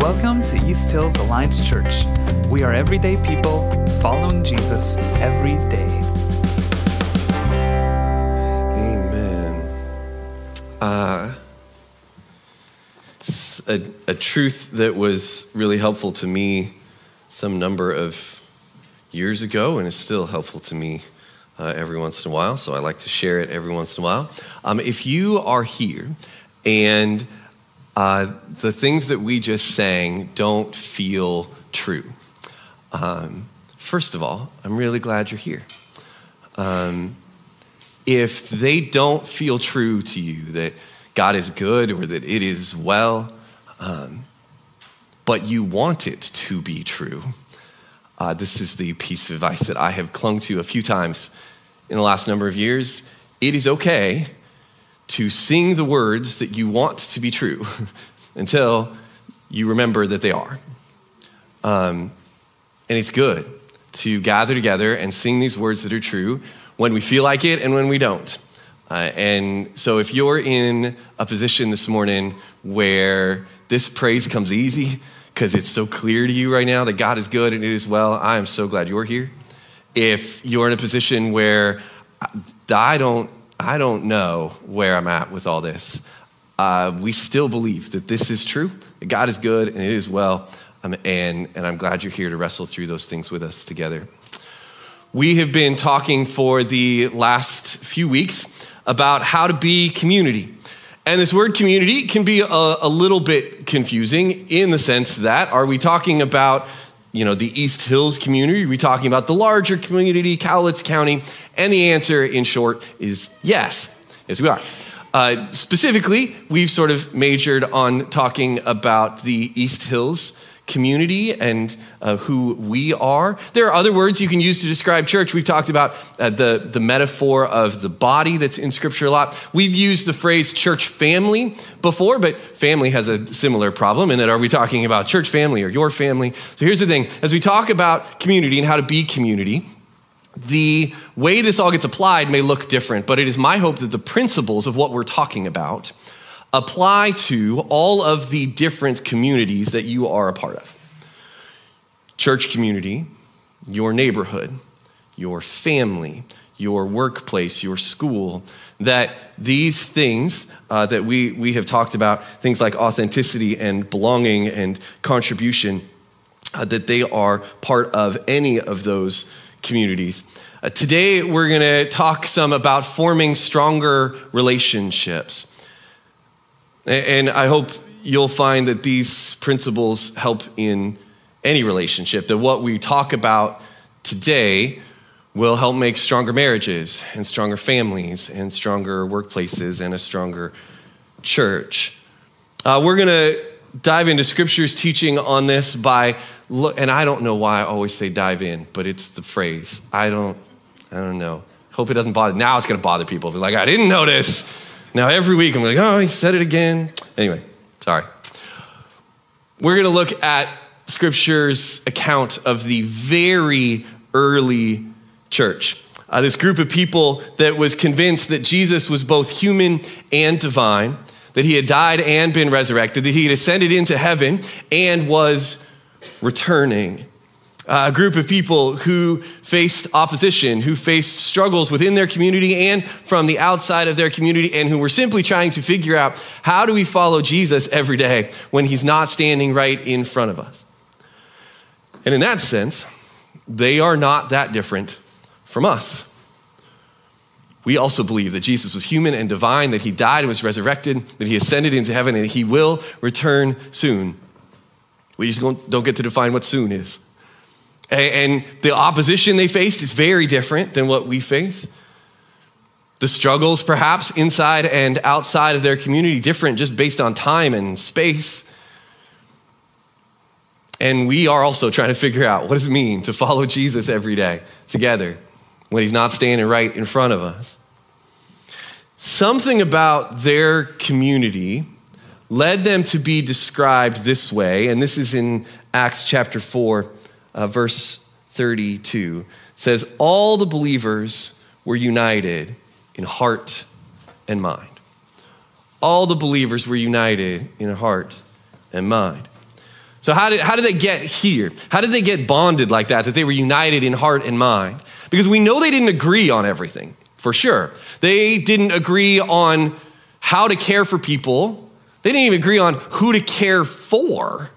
Welcome to East Hills Alliance Church. We are everyday people following Jesus every day. Amen. Uh, a, a truth that was really helpful to me some number of years ago and is still helpful to me uh, every once in a while, so I like to share it every once in a while. Um, if you are here and uh, the things that we just sang don't feel true, um, first of all, I'm really glad you're here. Um, if they don't feel true to you that God is good or that it is well, um, but you want it to be true, uh, this is the piece of advice that I have clung to a few times in the last number of years. It is okay to sing the words that you want to be true until you remember that they are. Um, and it's good to gather together and sing these words that are true when we feel like it and when we don't. Uh, and so if you're in a position this morning where this praise comes easy because it's so clear to you right now that God is good and it is well, I am so glad you're here. If you're in a position where I don't, I don't know where I'm at with all this, uh, we still believe that this is true, that God is good and it is well. Um, and, and I'm glad you're here to wrestle through those things with us together. We have been talking for the last few weeks about how to be community. And this word community can be a, a, little bit confusing in the sense that are we talking about you know the East Hills community? Are we talking about the larger community, Cowlitz County? And the answer, in short, is yes. Yes, we are. Uh, specifically, we've sort of majored on talking about the East Hills community and uh, who we are. There are other words you can use to describe church. We've talked about uh, the, the metaphor of the body that's in Scripture a lot. We've used the phrase church family before, but family has a similar problem in that are we talking about church family or your family? So here's the thing as we talk about community and how to be community, the way this all gets applied may look different, but it is my hope that the principles of what we're talking about apply to all of the different communities that you are a part of church community, your neighborhood, your family, your workplace, your school, that these things uh, that we, we have talked about, things like authenticity and belonging and contribution, uh, that they are part of any of those communities. Uh, today, we're going to talk some about forming stronger relationships. And I hope you'll find that these principles help in any relationship, that what we talk about today will help make stronger marriages and stronger families and stronger workplaces and a stronger church. Uh, we're going to dive into scripture's teaching on this by look and I don't know why I always say dive in, but it's the phrase. I don't, I don't know. Hope it doesn't bother. Now it's going to bother people. They're like, I didn't notice. Now, every week I'm like, oh, he said it again. Anyway, sorry. We're going to look at Scripture's account of the very early church. Uh, this group of people that was convinced that Jesus was both human and divine, that he had died and been resurrected, that he had ascended into heaven and was returning Uh, a group of people who faced opposition, who faced struggles within their community and from the outside of their community, and who were simply trying to figure out how do we follow Jesus every day when he's not standing right in front of us. And in that sense, they are not that different from us. We also believe that Jesus was human and divine, that he died and was resurrected, that he ascended into heaven, and he will return soon. We just don't get to define what soon is. And the opposition they faced is very different than what we face. The struggles, perhaps inside and outside of their community, different just based on time and space. And we are also trying to figure out what does it mean to follow Jesus every day together when he's not standing right in front of us. Something about their community led them to be described this way, and this is in Acts chapter 4 uh, verse 32 says, All the believers were united in heart and mind. All the believers were united in heart and mind. So, how did, how did they get here? How did they get bonded like that, that they were united in heart and mind? Because we know they didn't agree on everything, for sure. They didn't agree on how to care for people, they didn't even agree on who to care for,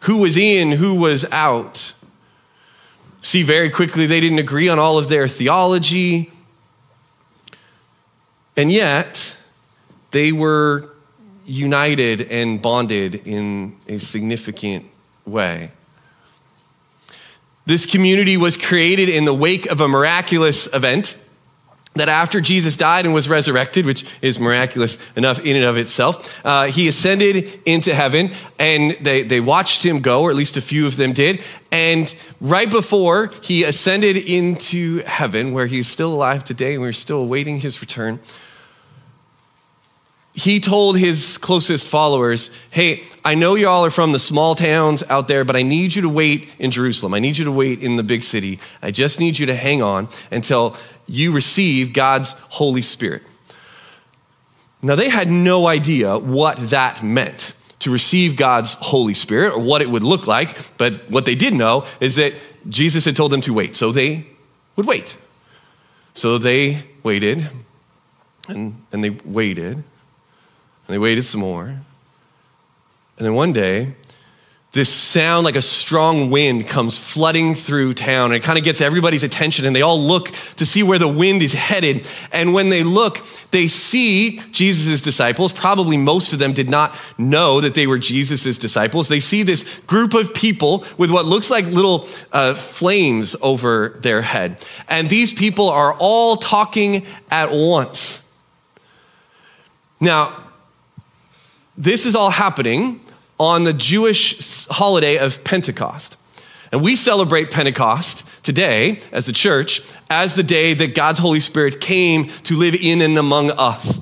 who was in, who was out. See, very quickly, they didn't agree on all of their theology. And yet, they were united and bonded in a significant way. This community was created in the wake of a miraculous event that after Jesus died and was resurrected, which is miraculous enough in and of itself, uh, he ascended into heaven and they, they watched him go, or at least a few of them did. And right before he ascended into heaven, where he's still alive today and we're still awaiting his return, he told his closest followers, Hey, I know y'all are from the small towns out there, but I need you to wait in Jerusalem. I need you to wait in the big city. I just need you to hang on until you receive God's Holy Spirit. Now, they had no idea what that meant to receive God's Holy Spirit or what it would look like, but what they did know is that Jesus had told them to wait, so they would wait. So they waited, and, and they waited and they waited some more. And then one day, this sound like a strong wind comes flooding through town. And it kind of gets everybody's attention and they all look to see where the wind is headed. And when they look they see jesus' disciples. Probably most of them did not know that they were jesus' disciples. They see this group of people with what looks like little uh, flames over their head. And these people are all talking at once. Now this is all happening on the Jewish holiday of Pentecost. And we celebrate Pentecost today as a church as the day that God's Holy Spirit came to live in and among us.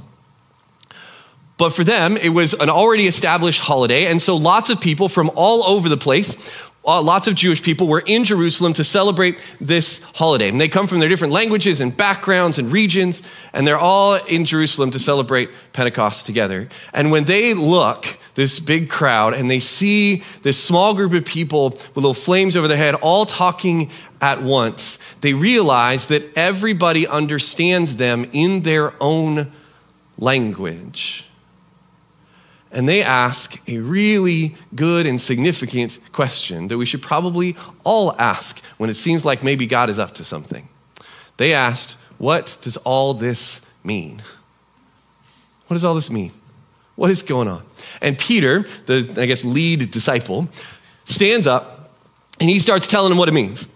But for them, it was an already established holiday. And so lots of people from all over the place uh, lots of Jewish people were in Jerusalem to celebrate this holiday. And they come from their different languages and backgrounds and regions, and they're all in Jerusalem to celebrate Pentecost together. And when they look, this big crowd, and they see this small group of people with little flames over their head all talking at once, they realize that everybody understands them in their own language and they ask a really good and significant question that we should probably all ask when it seems like maybe God is up to something. They asked, What does all this mean? What does all this mean? What is going on? And Peter, the, I guess, lead disciple, stands up and he starts telling them what it means.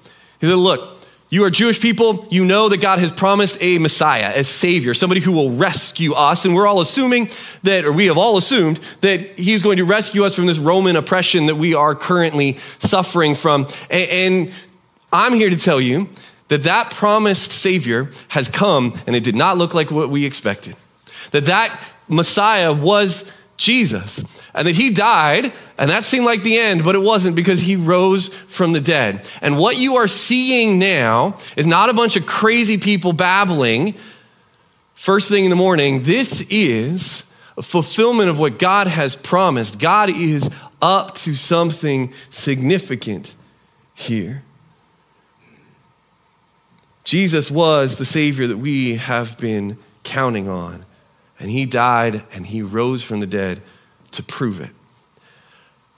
He said, Look, you are Jewish people. You know that God has promised a Messiah, a Savior, somebody who will rescue us. And we're all assuming that, or we have all assumed, that He's going to rescue us from this Roman oppression that we are currently suffering from. And, I'm here to tell you that that promised Savior has come, and it did not look like what we expected. That that Messiah was Jesus. And that he died, and that seemed like the end, but it wasn't because he rose from the dead. And what you are seeing now is not a bunch of crazy people babbling first thing in the morning. This is a fulfillment of what God has promised. God is up to something significant here. Jesus was the Savior that we have been counting on. And he died and he rose from the dead to prove it.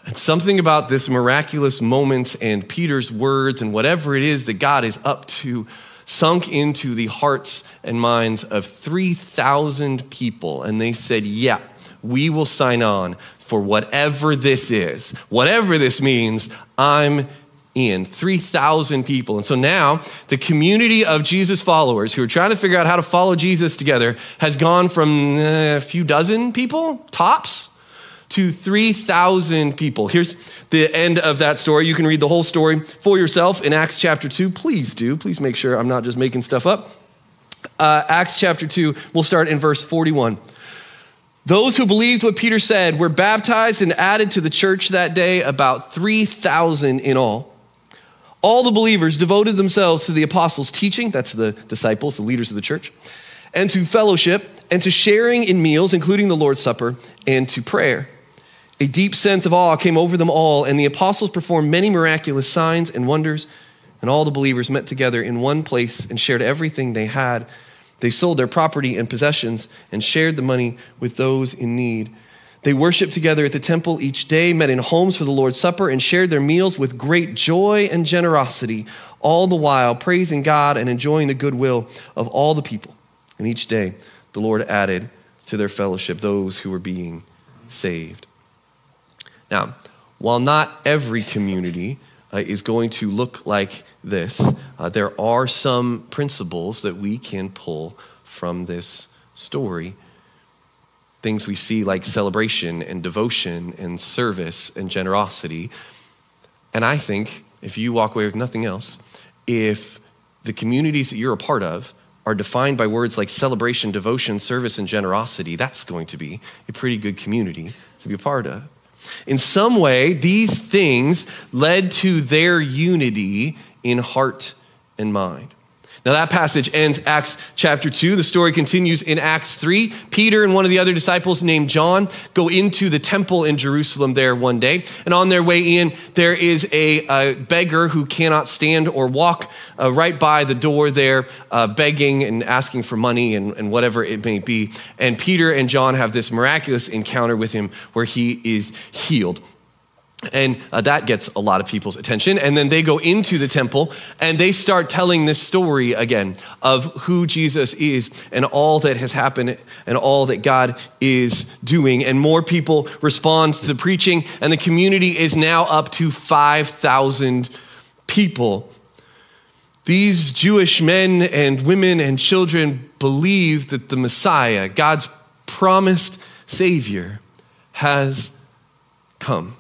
And something about this miraculous moment and Peter's words and whatever it is that God is up to sunk into the hearts and minds of 3,000 people. And they said, Yeah, we will sign on for whatever this is. Whatever this means, I'm in 3,000 people. And so now the community of Jesus followers who are trying to figure out how to follow Jesus together has gone from eh, a few dozen people, tops, to 3,000 people. Here's the end of that story. You can read the whole story for yourself in Acts chapter 2. Please do. Please make sure I'm not just making stuff up. Uh, Acts chapter 2, we'll start in verse 41. Those who believed what Peter said were baptized and added to the church that day, about 3,000 in all. All the believers devoted themselves to the apostles' teaching, that's the disciples, the leaders of the church, and to fellowship, and to sharing in meals, including the Lord's Supper, and to prayer. A deep sense of awe came over them all, and the apostles performed many miraculous signs and wonders. And all the believers met together in one place and shared everything they had. They sold their property and possessions and shared the money with those in need. They worshiped together at the temple each day, met in homes for the Lord's Supper, and shared their meals with great joy and generosity, all the while praising God and enjoying the goodwill of all the people. And each day the Lord added to their fellowship those who were being saved. Now, while not every community uh, is going to look like this, uh, there are some principles that we can pull from this story. Things we see like celebration and devotion and service and generosity. And I think if you walk away with nothing else, if the communities that you're a part of are defined by words like celebration, devotion, service, and generosity, that's going to be a pretty good community to be a part of. In some way, these things led to their unity in heart and mind. Now, that passage ends Acts chapter 2. The story continues in Acts 3. Peter and one of the other disciples named John go into the temple in Jerusalem there one day. And on their way in, there is a, a beggar who cannot stand or walk uh, right by the door there, uh, begging and asking for money and, and whatever it may be. And Peter and John have this miraculous encounter with him where he is healed. And uh, that gets a lot of people's attention. And then they go into the temple and they start telling this story again of who Jesus is and all that has happened and all that God is doing. And more people respond to the preaching, and the community is now up to 5,000 people. These Jewish men and women and children believe that the Messiah, God's promised Savior, has come.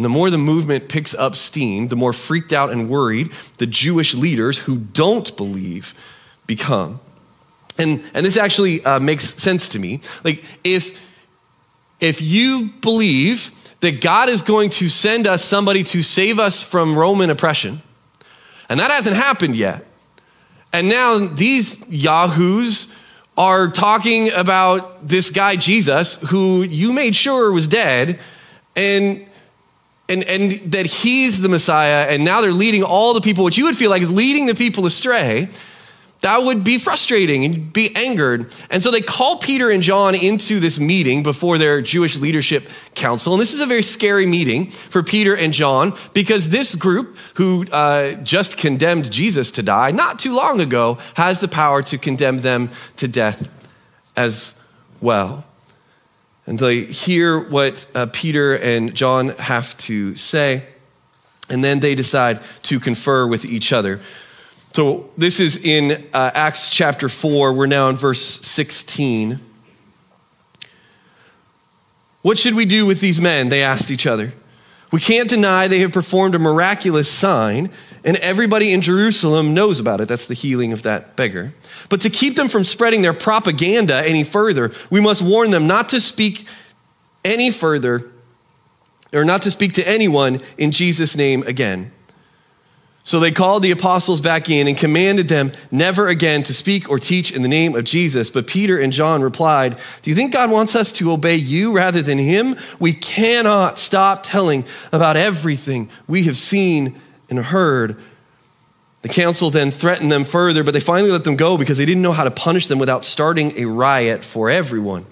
And the more the movement picks up steam, the more freaked out and worried the Jewish leaders who don't believe become. And, and this actually uh, makes sense to me. Like, if, if you believe that God is going to send us somebody to save us from Roman oppression, and that hasn't happened yet, and now these yahoos are talking about this guy Jesus who you made sure was dead, and and, and that he's the Messiah, and now they're leading all the people, which you would feel like is leading the people astray, that would be frustrating and be angered. And so they call Peter and John into this meeting before their Jewish leadership council. And this is a very scary meeting for Peter and John because this group, who uh, just condemned Jesus to die not too long ago, has the power to condemn them to death as well and they hear what uh, Peter and John have to say, and then they decide to confer with each other. So this is in uh, Acts chapter 4. We're now in verse 16. What should we do with these men? They asked each other. We can't deny they have performed a miraculous sign, and everybody in Jerusalem knows about it. That's the healing of that beggar. But to keep them from spreading their propaganda any further, we must warn them not to speak any further or not to speak to anyone in Jesus' name again. So they called the apostles back in and commanded them never again to speak or teach in the name of Jesus. But Peter and John replied, Do you think God wants us to obey you rather than him? We cannot stop telling about everything we have seen and heard the council then threatened them further, but they finally let them go because they didn't know how to punish them without starting a riot, for everyone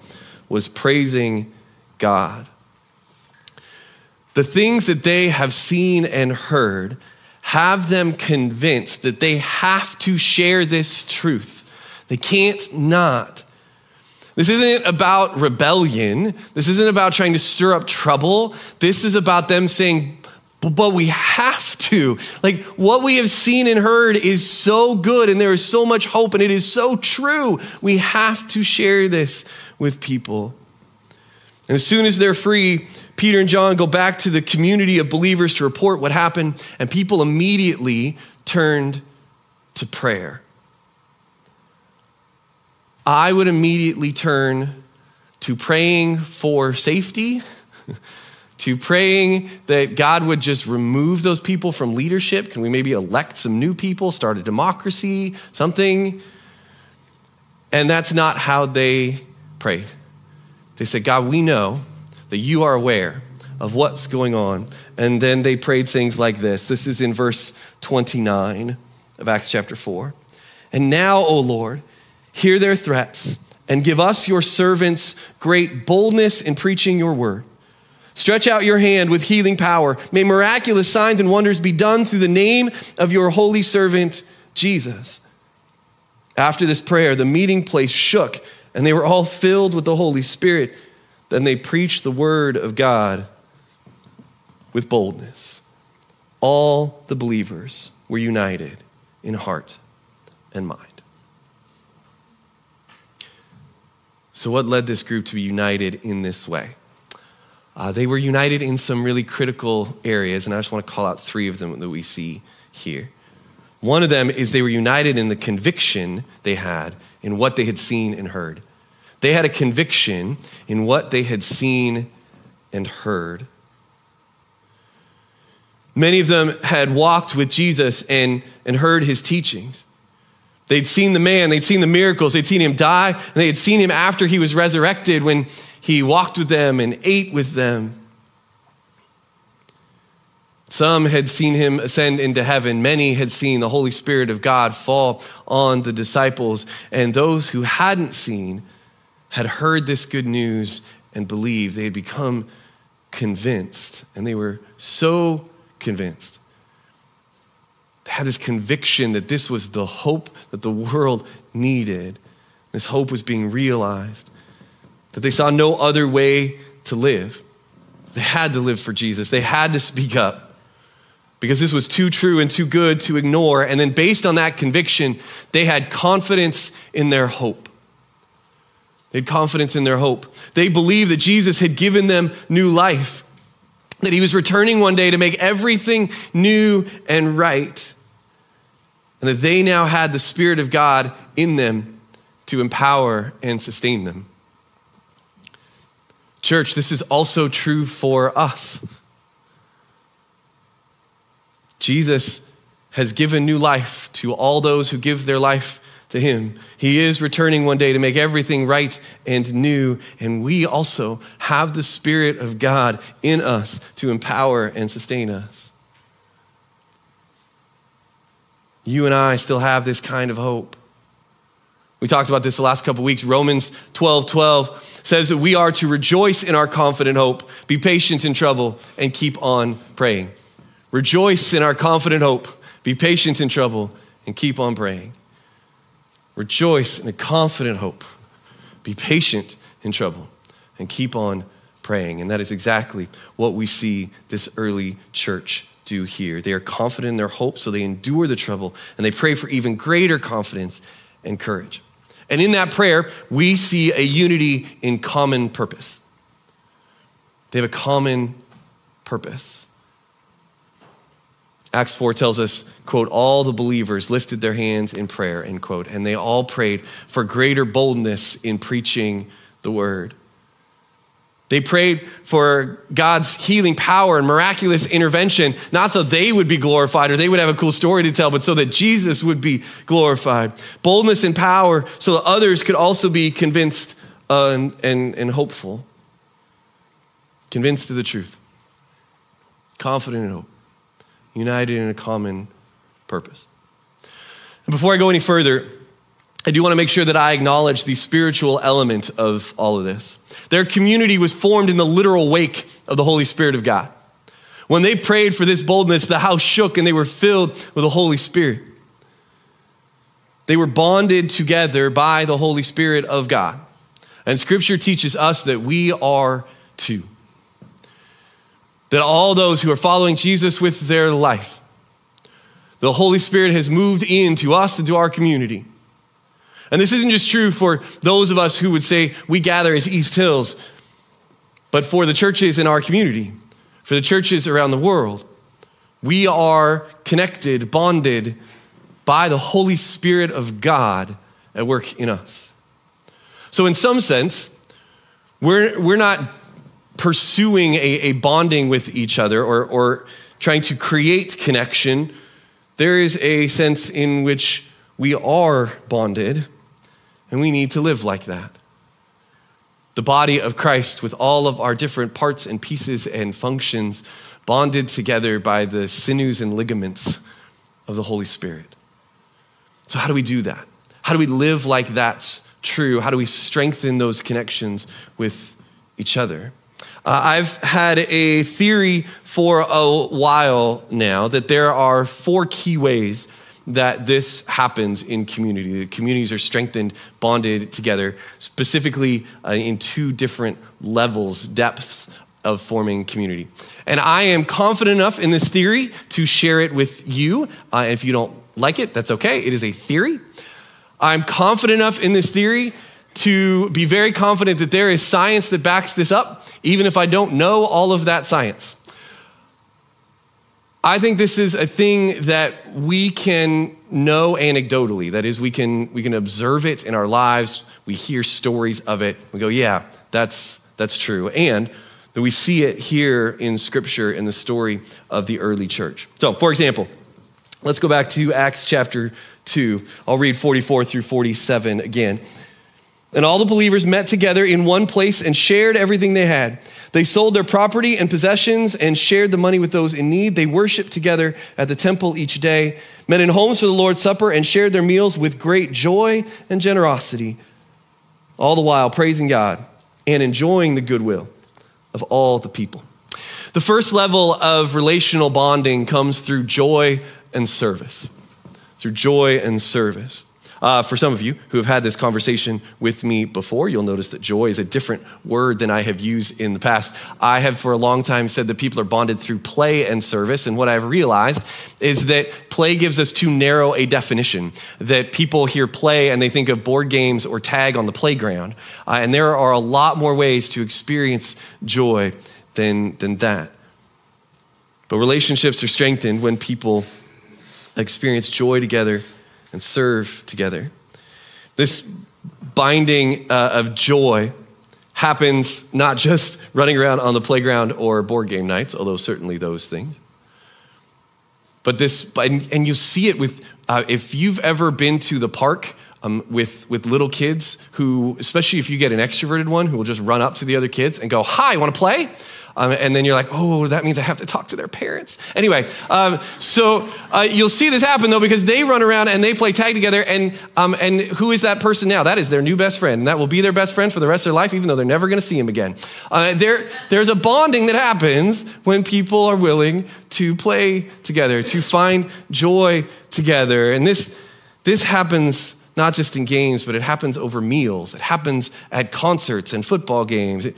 was praising God. The things that they have seen and heard have them convinced that they have to share this truth. They can't not. This isn't about rebellion. This isn't about trying to stir up trouble. This is about them saying, but we have to. Like what we have seen and heard is so good and there is so much hope and it is so true. We have to share this with people. And as soon as they're free, Peter and John go back to the community of believers to report what happened, and people immediately turned to prayer. I would immediately turn to praying for safety to praying that God would just remove those people from leadership. Can we maybe elect some new people, start a democracy, something? And that's not how they prayed. They said, God, we know that you are aware of what's going on. And then they prayed things like this. This is in verse 29 of Acts chapter 4. And now, O Lord, hear their threats and give us, your servants, great boldness in preaching your word. Stretch out your hand with healing power. May miraculous signs and wonders be done through the name of your holy servant, Jesus. After this prayer, the meeting place shook, and they were all filled with the Holy Spirit. Then they preached the word of God with boldness. All the believers were united in heart and mind. So, what led this group to be united in this way? Uh, they were united in some really critical areas, and I just want to call out three of them that we see here. One of them is they were united in the conviction they had in what they had seen and heard. They had a conviction in what they had seen and heard. Many of them had walked with Jesus and, and heard his teachings. They'd seen the man, they'd seen the miracles, they'd seen him die, and they had seen him after he was resurrected when he walked with them and ate with them. Some had seen him ascend into heaven. Many had seen the Holy Spirit of God fall on the disciples. And those who hadn't seen had heard this good news and believed. They had become convinced. And they were so convinced They had this conviction that this was the hope that the world needed. This hope was being realized, that they saw no other way to live. They had to live for Jesus, they had to speak up because this was too true and too good to ignore. And then, based on that conviction, they had confidence in their hope. They had confidence in their hope. They believed that Jesus had given them new life, that he was returning one day to make everything new and right and that they now had the Spirit of God in them to empower and sustain them. Church, this is also true for us. Jesus has given new life to all those who give their life to him. He is returning one day to make everything right and new, and we also have the Spirit of God in us to empower and sustain us. you and I still have this kind of hope. We talked about this the last couple weeks. Romans 12 12 says that we are to rejoice in our confident hope, be patient in trouble, and keep on praying. Rejoice in our confident hope, be patient in trouble, and keep on praying. Rejoice in a confident hope, be patient in trouble, and keep on praying. And that is exactly what we see this early church do here. They are confident in their hope, so they endure the trouble, and they pray for even greater confidence and courage. And in that prayer, we see a unity in common purpose. They have a common purpose. Acts 4 tells us, quote, all the believers lifted their hands in prayer, end quote, and they all prayed for greater boldness in preaching the word. They prayed for God's healing power and miraculous intervention, not so they would be glorified or they would have a cool story to tell, but so that Jesus would be glorified. Boldness and power so that others could also be convinced uh, and, and, and hopeful, convinced of the truth, confident in hope, united in a common purpose. And before I go any further, I do want to make sure that I acknowledge the spiritual element of all of this. Their community was formed in the literal wake of the Holy Spirit of God. When they prayed for this boldness, the house shook and they were filled with the Holy Spirit. They were bonded together by the Holy Spirit of God. And scripture teaches us that we are too. That all those who are following Jesus with their life, the Holy Spirit has moved into us and to our community. And this isn't just true for those of us who would say we gather as East Hills, but for the churches in our community, for the churches around the world. We are connected, bonded by the Holy Spirit of God at work in us. So, in some sense, we're, we're not pursuing a, a bonding with each other or, or trying to create connection. There is a sense in which we are bonded and we need to live like that. the body of Christ with all of our different parts and pieces and functions bonded together by the sinews and ligaments of the Holy Spirit. So, how do we do that? How do we live like that's true? How do we strengthen those connections with each other? Uh, I've had a theory for a while now that there are four key ways that this happens in community. The communities are strengthened, bonded together, specifically uh, in two different levels, depths of forming community. And I am confident enough in this theory to share it with you. Uh, if you don't like it, that's okay. It is a theory. I'm confident enough in this theory to be very confident that there is science that backs this up, even if I don't know all of that science. I think this is a thing that we can know anecdotally. That is, we can, we can observe it in our lives. We hear stories of it. We go, yeah, that's, that's true. And that we see it here in Scripture in the story of the early church. So, for example, let's go back to Acts chapter 2. I'll read 44 through 47 again. And all the believers met together in one place and shared everything they had. They sold their property and possessions and shared the money with those in need. They worshiped together at the temple each day, met in homes for the Lord's Supper, and shared their meals with great joy and generosity, all the while praising God and enjoying the goodwill of all the people. The first level of relational bonding comes through joy and service. Through joy and service. Uh, for some of you who have had this conversation with me before, you'll notice that joy is a different word than I have used in the past. I have for a long time said that people are bonded through play and service, and what I've realized is that play gives us too narrow a definition. That people hear play and they think of board games or tag on the playground, uh, and there are a lot more ways to experience joy than, than that. But relationships are strengthened when people experience joy together and serve together. This binding uh, of joy happens not just running around on the playground or board game nights, although certainly those things. But this, and you see it with, uh, if you've ever been to the park um, with, with little kids who, especially if you get an extroverted one who will just run up to the other kids and go, Hi, want to play? Um, and then you're like, oh, that means I have to talk to their parents. Anyway, um, so uh, you'll see this happen though because they run around and they play tag together. And, um, and who is that person now? That is their new best friend. And that will be their best friend for the rest of their life, even though they're never going to see him again. Uh, there, there's a bonding that happens when people are willing to play together, to find joy together. And this, this happens not just in games, but it happens over meals. It happens at concerts and football games. It,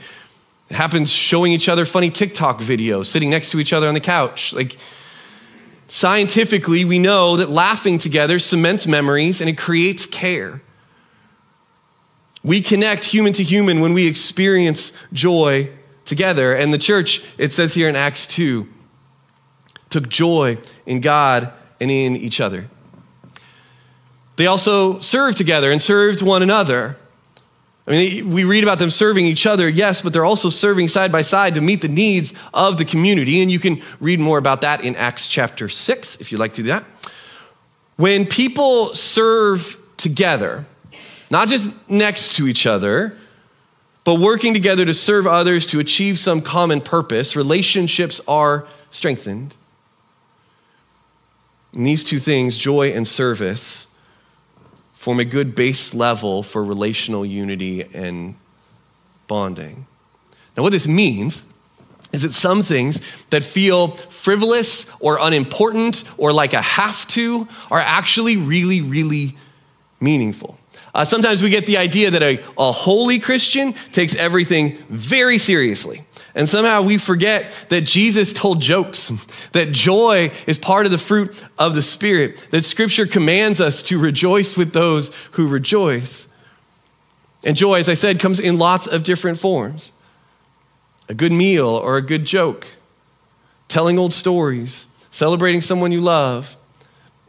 it happens showing each other funny TikTok videos, sitting next to each other on the couch. Like, scientifically, we know that laughing together cements memories and it creates care. We connect human to human when we experience joy together. And the church, it says here in Acts 2, took joy in God and in each other. They also served together and served one another. I mean, we read about them serving each other, yes, but they're also serving side by side to meet the needs of the community. And you can read more about that in Acts chapter 6 if you'd like to do that. When people serve together, not just next to each other, but working together to serve others to achieve some common purpose, relationships are strengthened. And these two things, joy and service, form a good base level for relational unity and bonding. Now, what this means is that some things that feel frivolous or unimportant or like a have to are actually really, really meaningful. Uh, sometimes we get the idea that a, a holy Christian takes everything very seriously. And somehow we forget that Jesus told jokes, that joy is part of the fruit of the Spirit, that Scripture commands us to rejoice with those who rejoice. And joy, as I said, comes in lots of different forms a good meal or a good joke, telling old stories, celebrating someone you love,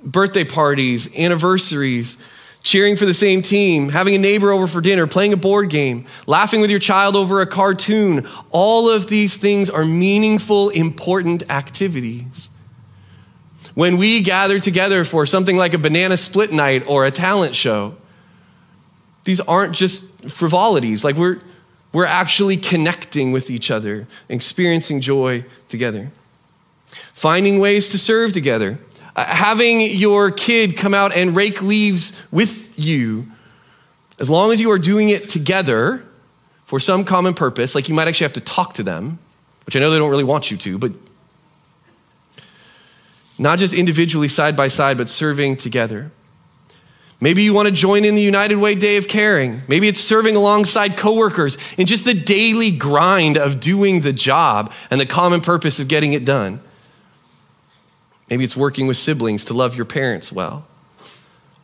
birthday parties, anniversaries cheering for the same team, having a neighbor over for dinner, playing a board game, laughing with your child over a cartoon. All of these things are meaningful, important activities. When we gather together for something like a banana split night or a talent show, these aren't just frivolities. Like we're, we're actually connecting with each other, experiencing joy together. Finding ways to serve together. Uh, having your kid come out and rake leaves with you, as long as you are doing it together for some common purpose, like you might actually have to talk to them, which I know they don't really want you to, but not just individually side by side, but serving together. Maybe you want to join in the United Way Day of Caring. Maybe it's serving alongside coworkers in just the daily grind of doing the job and the common purpose of getting it done. Maybe it's working with siblings to love your parents well.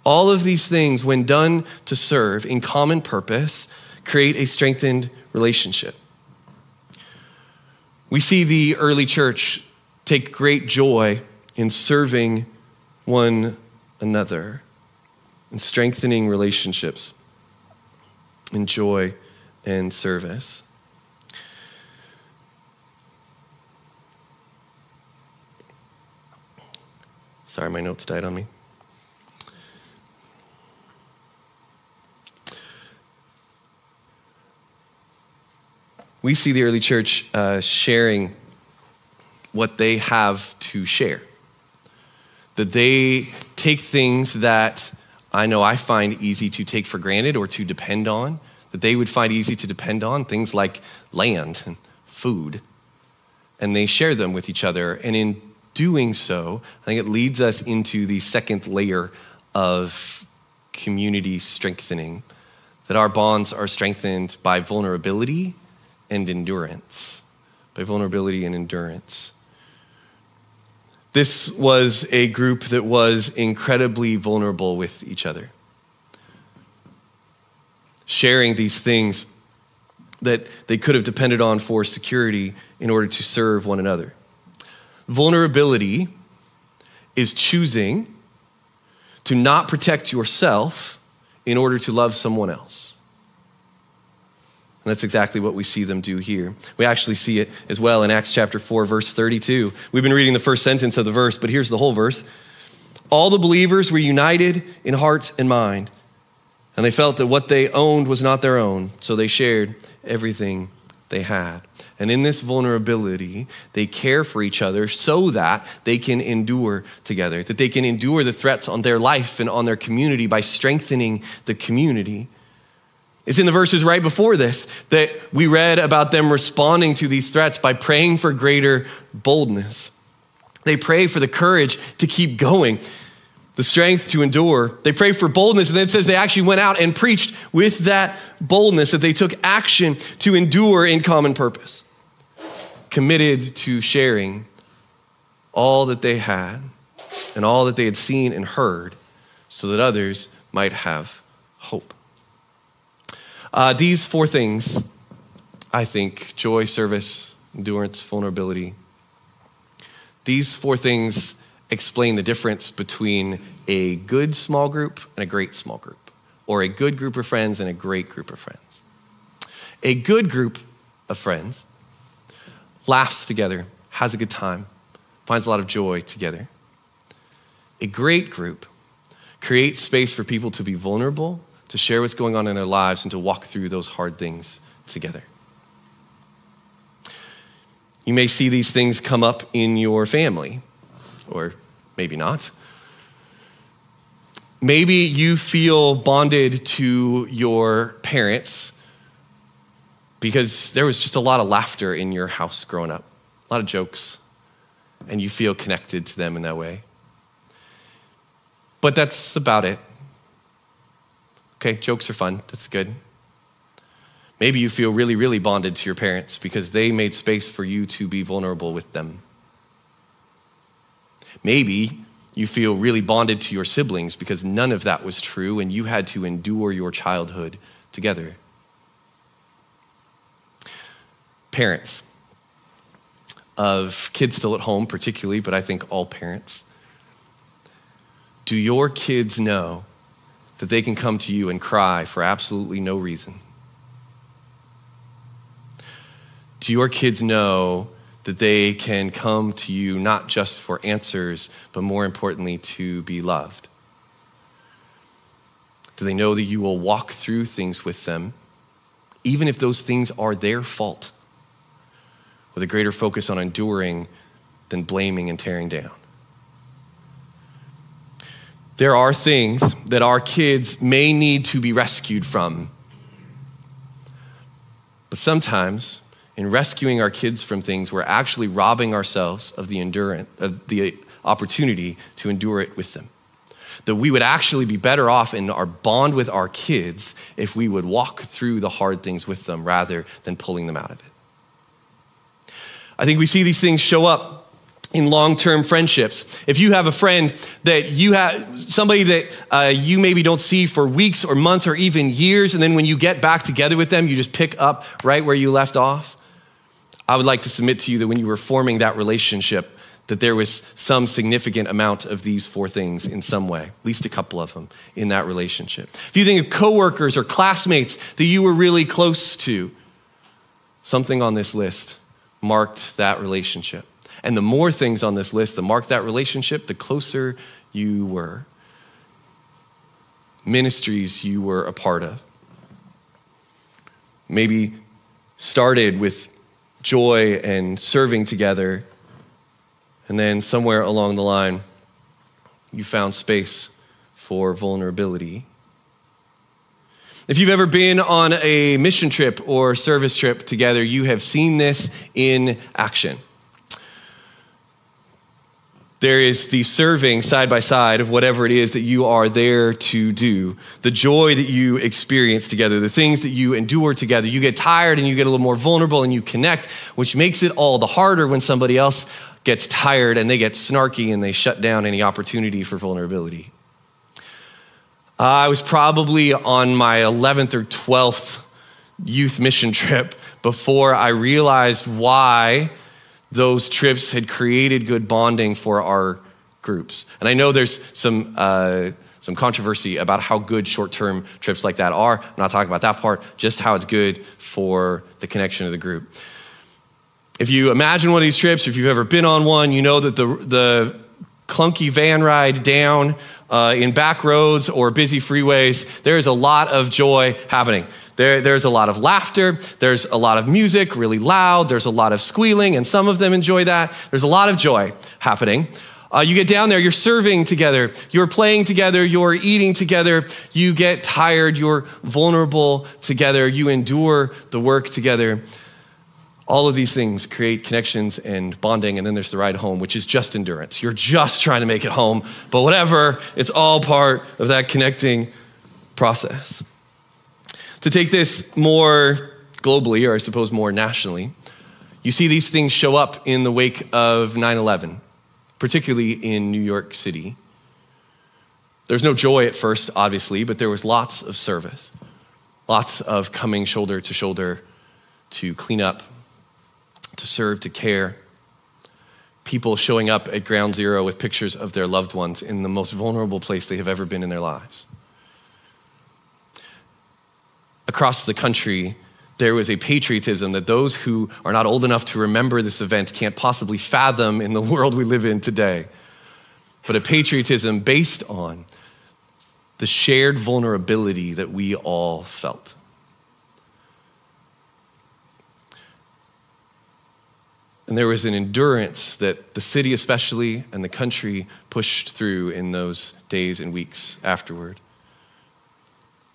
All of these things, when done to serve in common purpose, create a strengthened relationship. We see the early church take great joy in serving one another and strengthening relationships in joy and service. Sorry, my notes died on me. We see the early church uh, sharing what they have to share. That they take things that I know I find easy to take for granted or to depend on, that they would find easy to depend on, things like land and food. And they share them with each other. And in doing so, I think it leads us into the second layer of community strengthening that our bonds are strengthened by vulnerability and endurance. By vulnerability and endurance. This was a group that was incredibly vulnerable with each other, sharing these things that they could have depended on for security in order to serve one another. Vulnerability is choosing to not protect yourself in order to love someone else. And that's exactly what we see them do here. We actually see it as well in Acts chapter 4, verse 32. We've been reading the first sentence of the verse, but here's the whole verse. All the believers were united in heart and mind, and they felt that what they owned was not their own, so they shared everything they had. And in this vulnerability, they care for each other so that they can endure together, that they can endure the threats on their life and on their community by strengthening the community it's in the verses right before this that we read about them responding to these threats by praying for greater boldness. They pray for the courage to keep going, the strength to endure. They pray for boldness, and then it says they actually went out and preached with that boldness, that they took action to endure in common purpose, committed to sharing all that they had and all that they had seen and heard so that others might have hope. Uh, these four things, I think joy, service, endurance, vulnerability these four things explain the difference between a good small group and a great small group, or a good group of friends and a great group of friends. A good group of friends laughs together, has a good time, finds a lot of joy together. A great group creates space for people to be vulnerable to share what's going on in their lives and to walk through those hard things together. You may see these things come up in your family, or maybe not. Maybe you feel bonded to your parents because there was just a lot of laughter in your house growing up, a lot of jokes, and you feel connected to them in that way. But that's about it. Okay, jokes are fun. That's good. Maybe you feel really, really bonded to your parents because they made space for you to be vulnerable with them. Maybe you feel really bonded to your siblings because none of that was true and you had to endure your childhood together. Parents of kids still at home, particularly, but I think all parents. Do your kids know that they can come to you and cry for absolutely no reason? Do your kids know that they can come to you not just for answers, but more importantly, to be loved? Do they know that you will walk through things with them, even if those things are their fault, with a greater focus on enduring than blaming and tearing down. There are things that our kids may need to be rescued from. But sometimes, in rescuing our kids from things, we're actually robbing ourselves of the endurance, of the opportunity to endure it with them. That we would actually be better off in our bond with our kids if we would walk through the hard things with them rather than pulling them out of it. I think we see these things show up in long-term friendships. If you have a friend that you have somebody that uh, you maybe don't see for weeks or months or even years and then when you get back together with them you just pick up right where you left off i would like to submit to you that when you were forming that relationship that there was some significant amount of these four things in some way at least a couple of them in that relationship. If you think of coworkers or classmates that you were really close to something on this list marked that relationship and the more things on this list that marked that relationship, the closer you were. Ministries you were a part of. Maybe started with joy and serving together, and then somewhere along the line, you found space for vulnerability. If you've ever been on a mission trip or service trip together, you have seen this in action. There is the serving side by side of whatever it is that you are there to do, the joy that you experience together, the things that you endure together. You get tired and you get a little more vulnerable and you connect, which makes it all the harder when somebody else gets tired and they get snarky and they shut down any opportunity for vulnerability. Uh, I was probably on my 11th or 12th youth mission trip before I realized why those trips had created good bonding for our groups. And I know there's some, uh, some controversy about how good short term trips like that are. I'm not talking about that part, just how it's good for the connection of the group. If you imagine one of these trips, if you've ever been on one, you know that the, the clunky van ride down uh, in back roads or busy freeways, there is a lot of joy happening. There, there's a lot of laughter, there's a lot of music, really loud, there's a lot of squealing, and some of them enjoy that. There's a lot of joy happening. Uh, you get down there, you're serving together, you're playing together, you're eating together, you get tired, you're vulnerable together, you endure the work together. All of these things create connections and bonding, and then there's the ride home, which is just endurance. You're just trying to make it home, but whatever, it's all part of that connecting process. To take this more globally, or I suppose more nationally, you see these things show up in the wake of 9 11, particularly in New York City. There's no joy at first, obviously, but there was lots of service, lots of coming shoulder to shoulder to clean up, to serve, to care. People showing up at ground zero with pictures of their loved ones in the most vulnerable place they have ever been in their lives across the country, there was a patriotism that those who are not old enough to remember this event can't possibly fathom in the world we live in today. But a patriotism based on the shared vulnerability that we all felt. And there was an endurance that the city, especially, and the country pushed through in those days and weeks afterward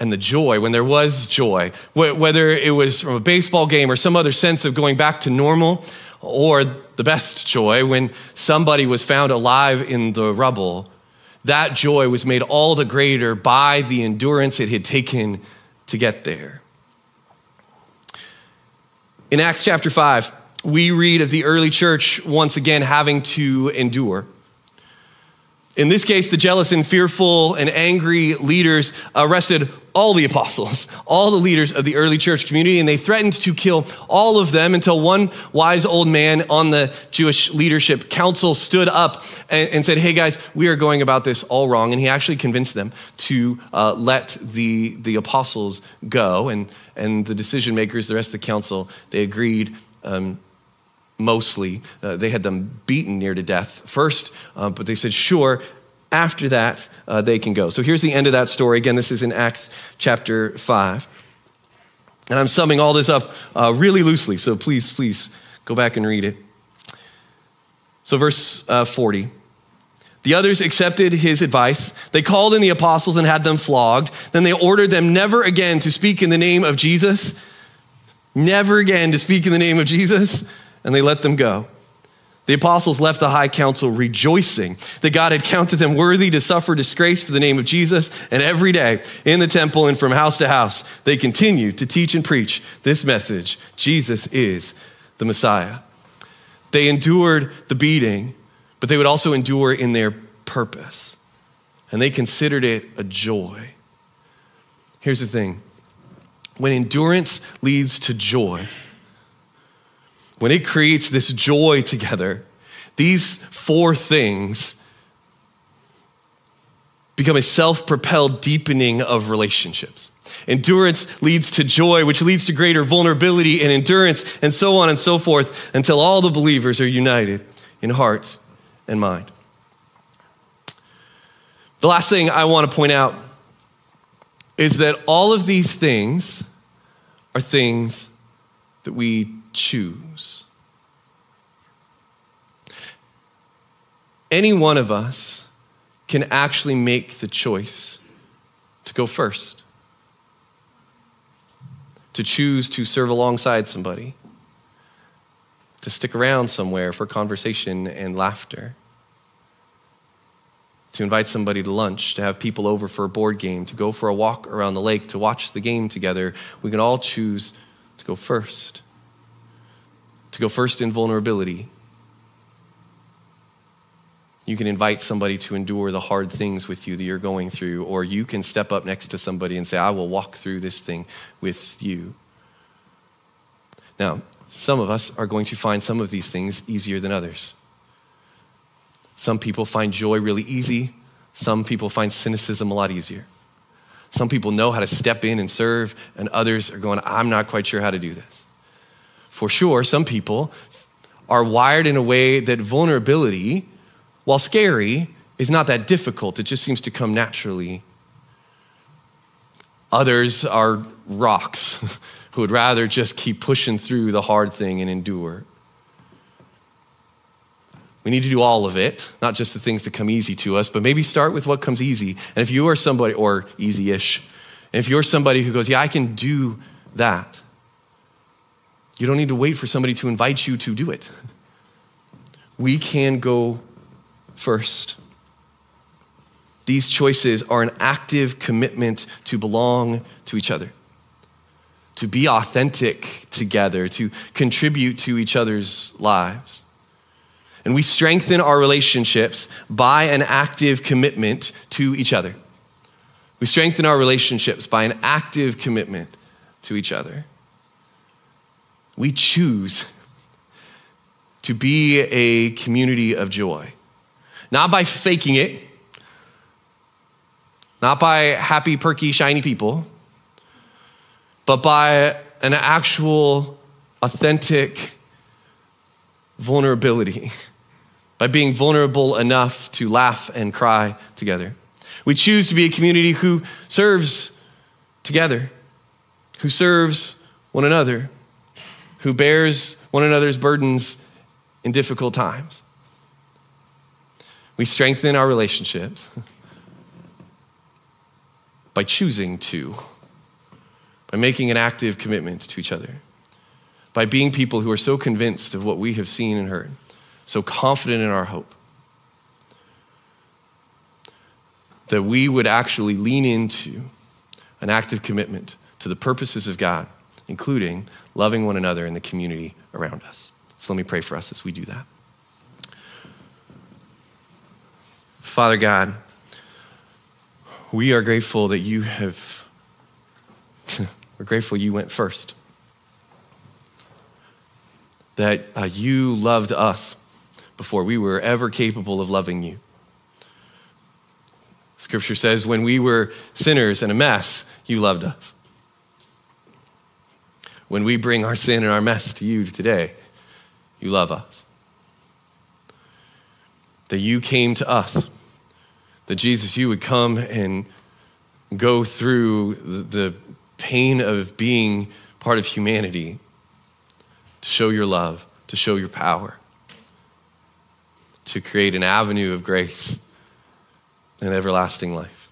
and the joy, when there was joy, whether it was from a baseball game or some other sense of going back to normal, or the best joy, when somebody was found alive in the rubble, that joy was made all the greater by the endurance it had taken to get there. In Acts chapter 5, we read of the early church once again having to endure. In this case, the jealous and fearful and angry leaders arrested all the apostles, all the leaders of the early church community, and they threatened to kill all of them until one wise old man on the Jewish leadership council stood up and, and said, Hey guys, we are going about this all wrong. And he actually convinced them to uh, let the, the apostles go. And, and the decision makers, the rest of the council, they agreed. Um, mostly. Uh, they had them beaten near to death first, uh, but they said, sure, after that, uh, they can go. So here's the end of that story. Again, this is in Acts chapter 5. And I'm summing all this up uh, really loosely, so please, please go back and read it. So, verse uh, 40. The others accepted his advice. They called in the apostles and had them flogged. Then they ordered them never again to speak in the name of Jesus. Never again to speak in the name of Jesus. And they let them go. The apostles left the high council rejoicing that God had counted them worthy to suffer disgrace for the name of Jesus. And every day in the temple and from house to house, they continued to teach and preach this message Jesus is the Messiah. They endured the beating, but they would also endure in their purpose. And they considered it a joy. Here's the thing when endurance leads to joy, when it creates this joy together, these four things become a self propelled deepening of relationships. Endurance leads to joy, which leads to greater vulnerability and endurance, and so on and so forth, until all the believers are united in heart and mind. The last thing I want to point out is that all of these things are things that we choose. Any one of us can actually make the choice to go first, to choose to serve alongside somebody, to stick around somewhere for conversation and laughter, to invite somebody to lunch, to have people over for a board game, to go for a walk around the lake, to watch the game together. We can all choose to go first, to go first in vulnerability. You can invite somebody to endure the hard things with you that you're going through, or you can step up next to somebody and say, I will walk through this thing with you. Now, some of us are going to find some of these things easier than others. Some people find joy really easy, some people find cynicism a lot easier. Some people know how to step in and serve, and others are going, I'm not quite sure how to do this. For sure, some people are wired in a way that vulnerability, while scary, is not that difficult. It just seems to come naturally. Others are rocks who would rather just keep pushing through the hard thing and endure. We need to do all of it, not just the things that come easy to us, but maybe start with what comes easy. And if you are somebody, or easy ish, if you're somebody who goes, Yeah, I can do that, you don't need to wait for somebody to invite you to do it. We can go first. These choices are an active commitment to belong to each other, to be authentic together, to contribute to each other's lives. And we strengthen our relationships by an active commitment to each other. We strengthen our relationships by an active commitment to each other. We choose to be a community of joy, not by faking it, not by happy, perky, shiny people, but by an actual, authentic vulnerability by being vulnerable enough to laugh and cry together. We choose to be a community who serves together, who serves one another, who bears one another's burdens in difficult times. We strengthen our relationships by choosing to, by making an active commitment to each other, by being people who are so convinced of what we have seen and heard so confident in our hope that we would actually lean into an active commitment to the purposes of God, including loving one another in the community around us. So let me pray for us as we do that. Father God, we are grateful that you have, we're grateful you went first. That uh, you loved us before we were ever capable of loving you. Scripture says, when we were sinners and a mess, you loved us. When we bring our sin and our mess to you today, you love us. That you came to us. That Jesus, you would come and go through the pain of being part of humanity to show your love, to show your power, to create an avenue of grace and everlasting life.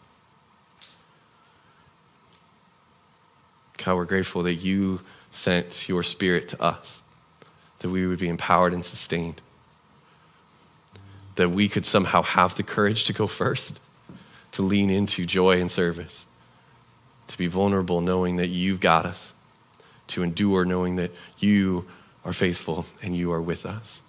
God, we're grateful that you sent your spirit to us, that we would be empowered and sustained, that we could somehow have the courage to go first, to lean into joy and service, to be vulnerable knowing that you've got us, to endure knowing that you are faithful and you are with us.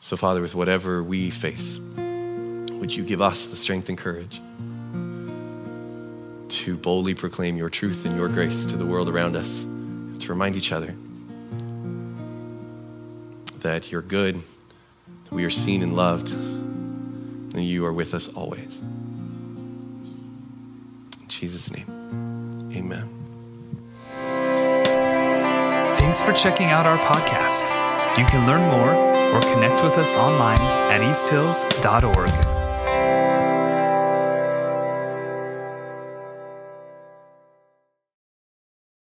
So, Father, with whatever we face, would you give us the strength and courage to boldly proclaim your truth and your grace to the world around us, to remind each other that you're good, that we are seen and loved, and you are with us always. In Jesus' name, amen. Thanks for checking out our podcast. You can learn more or connect with us online at easthills.org.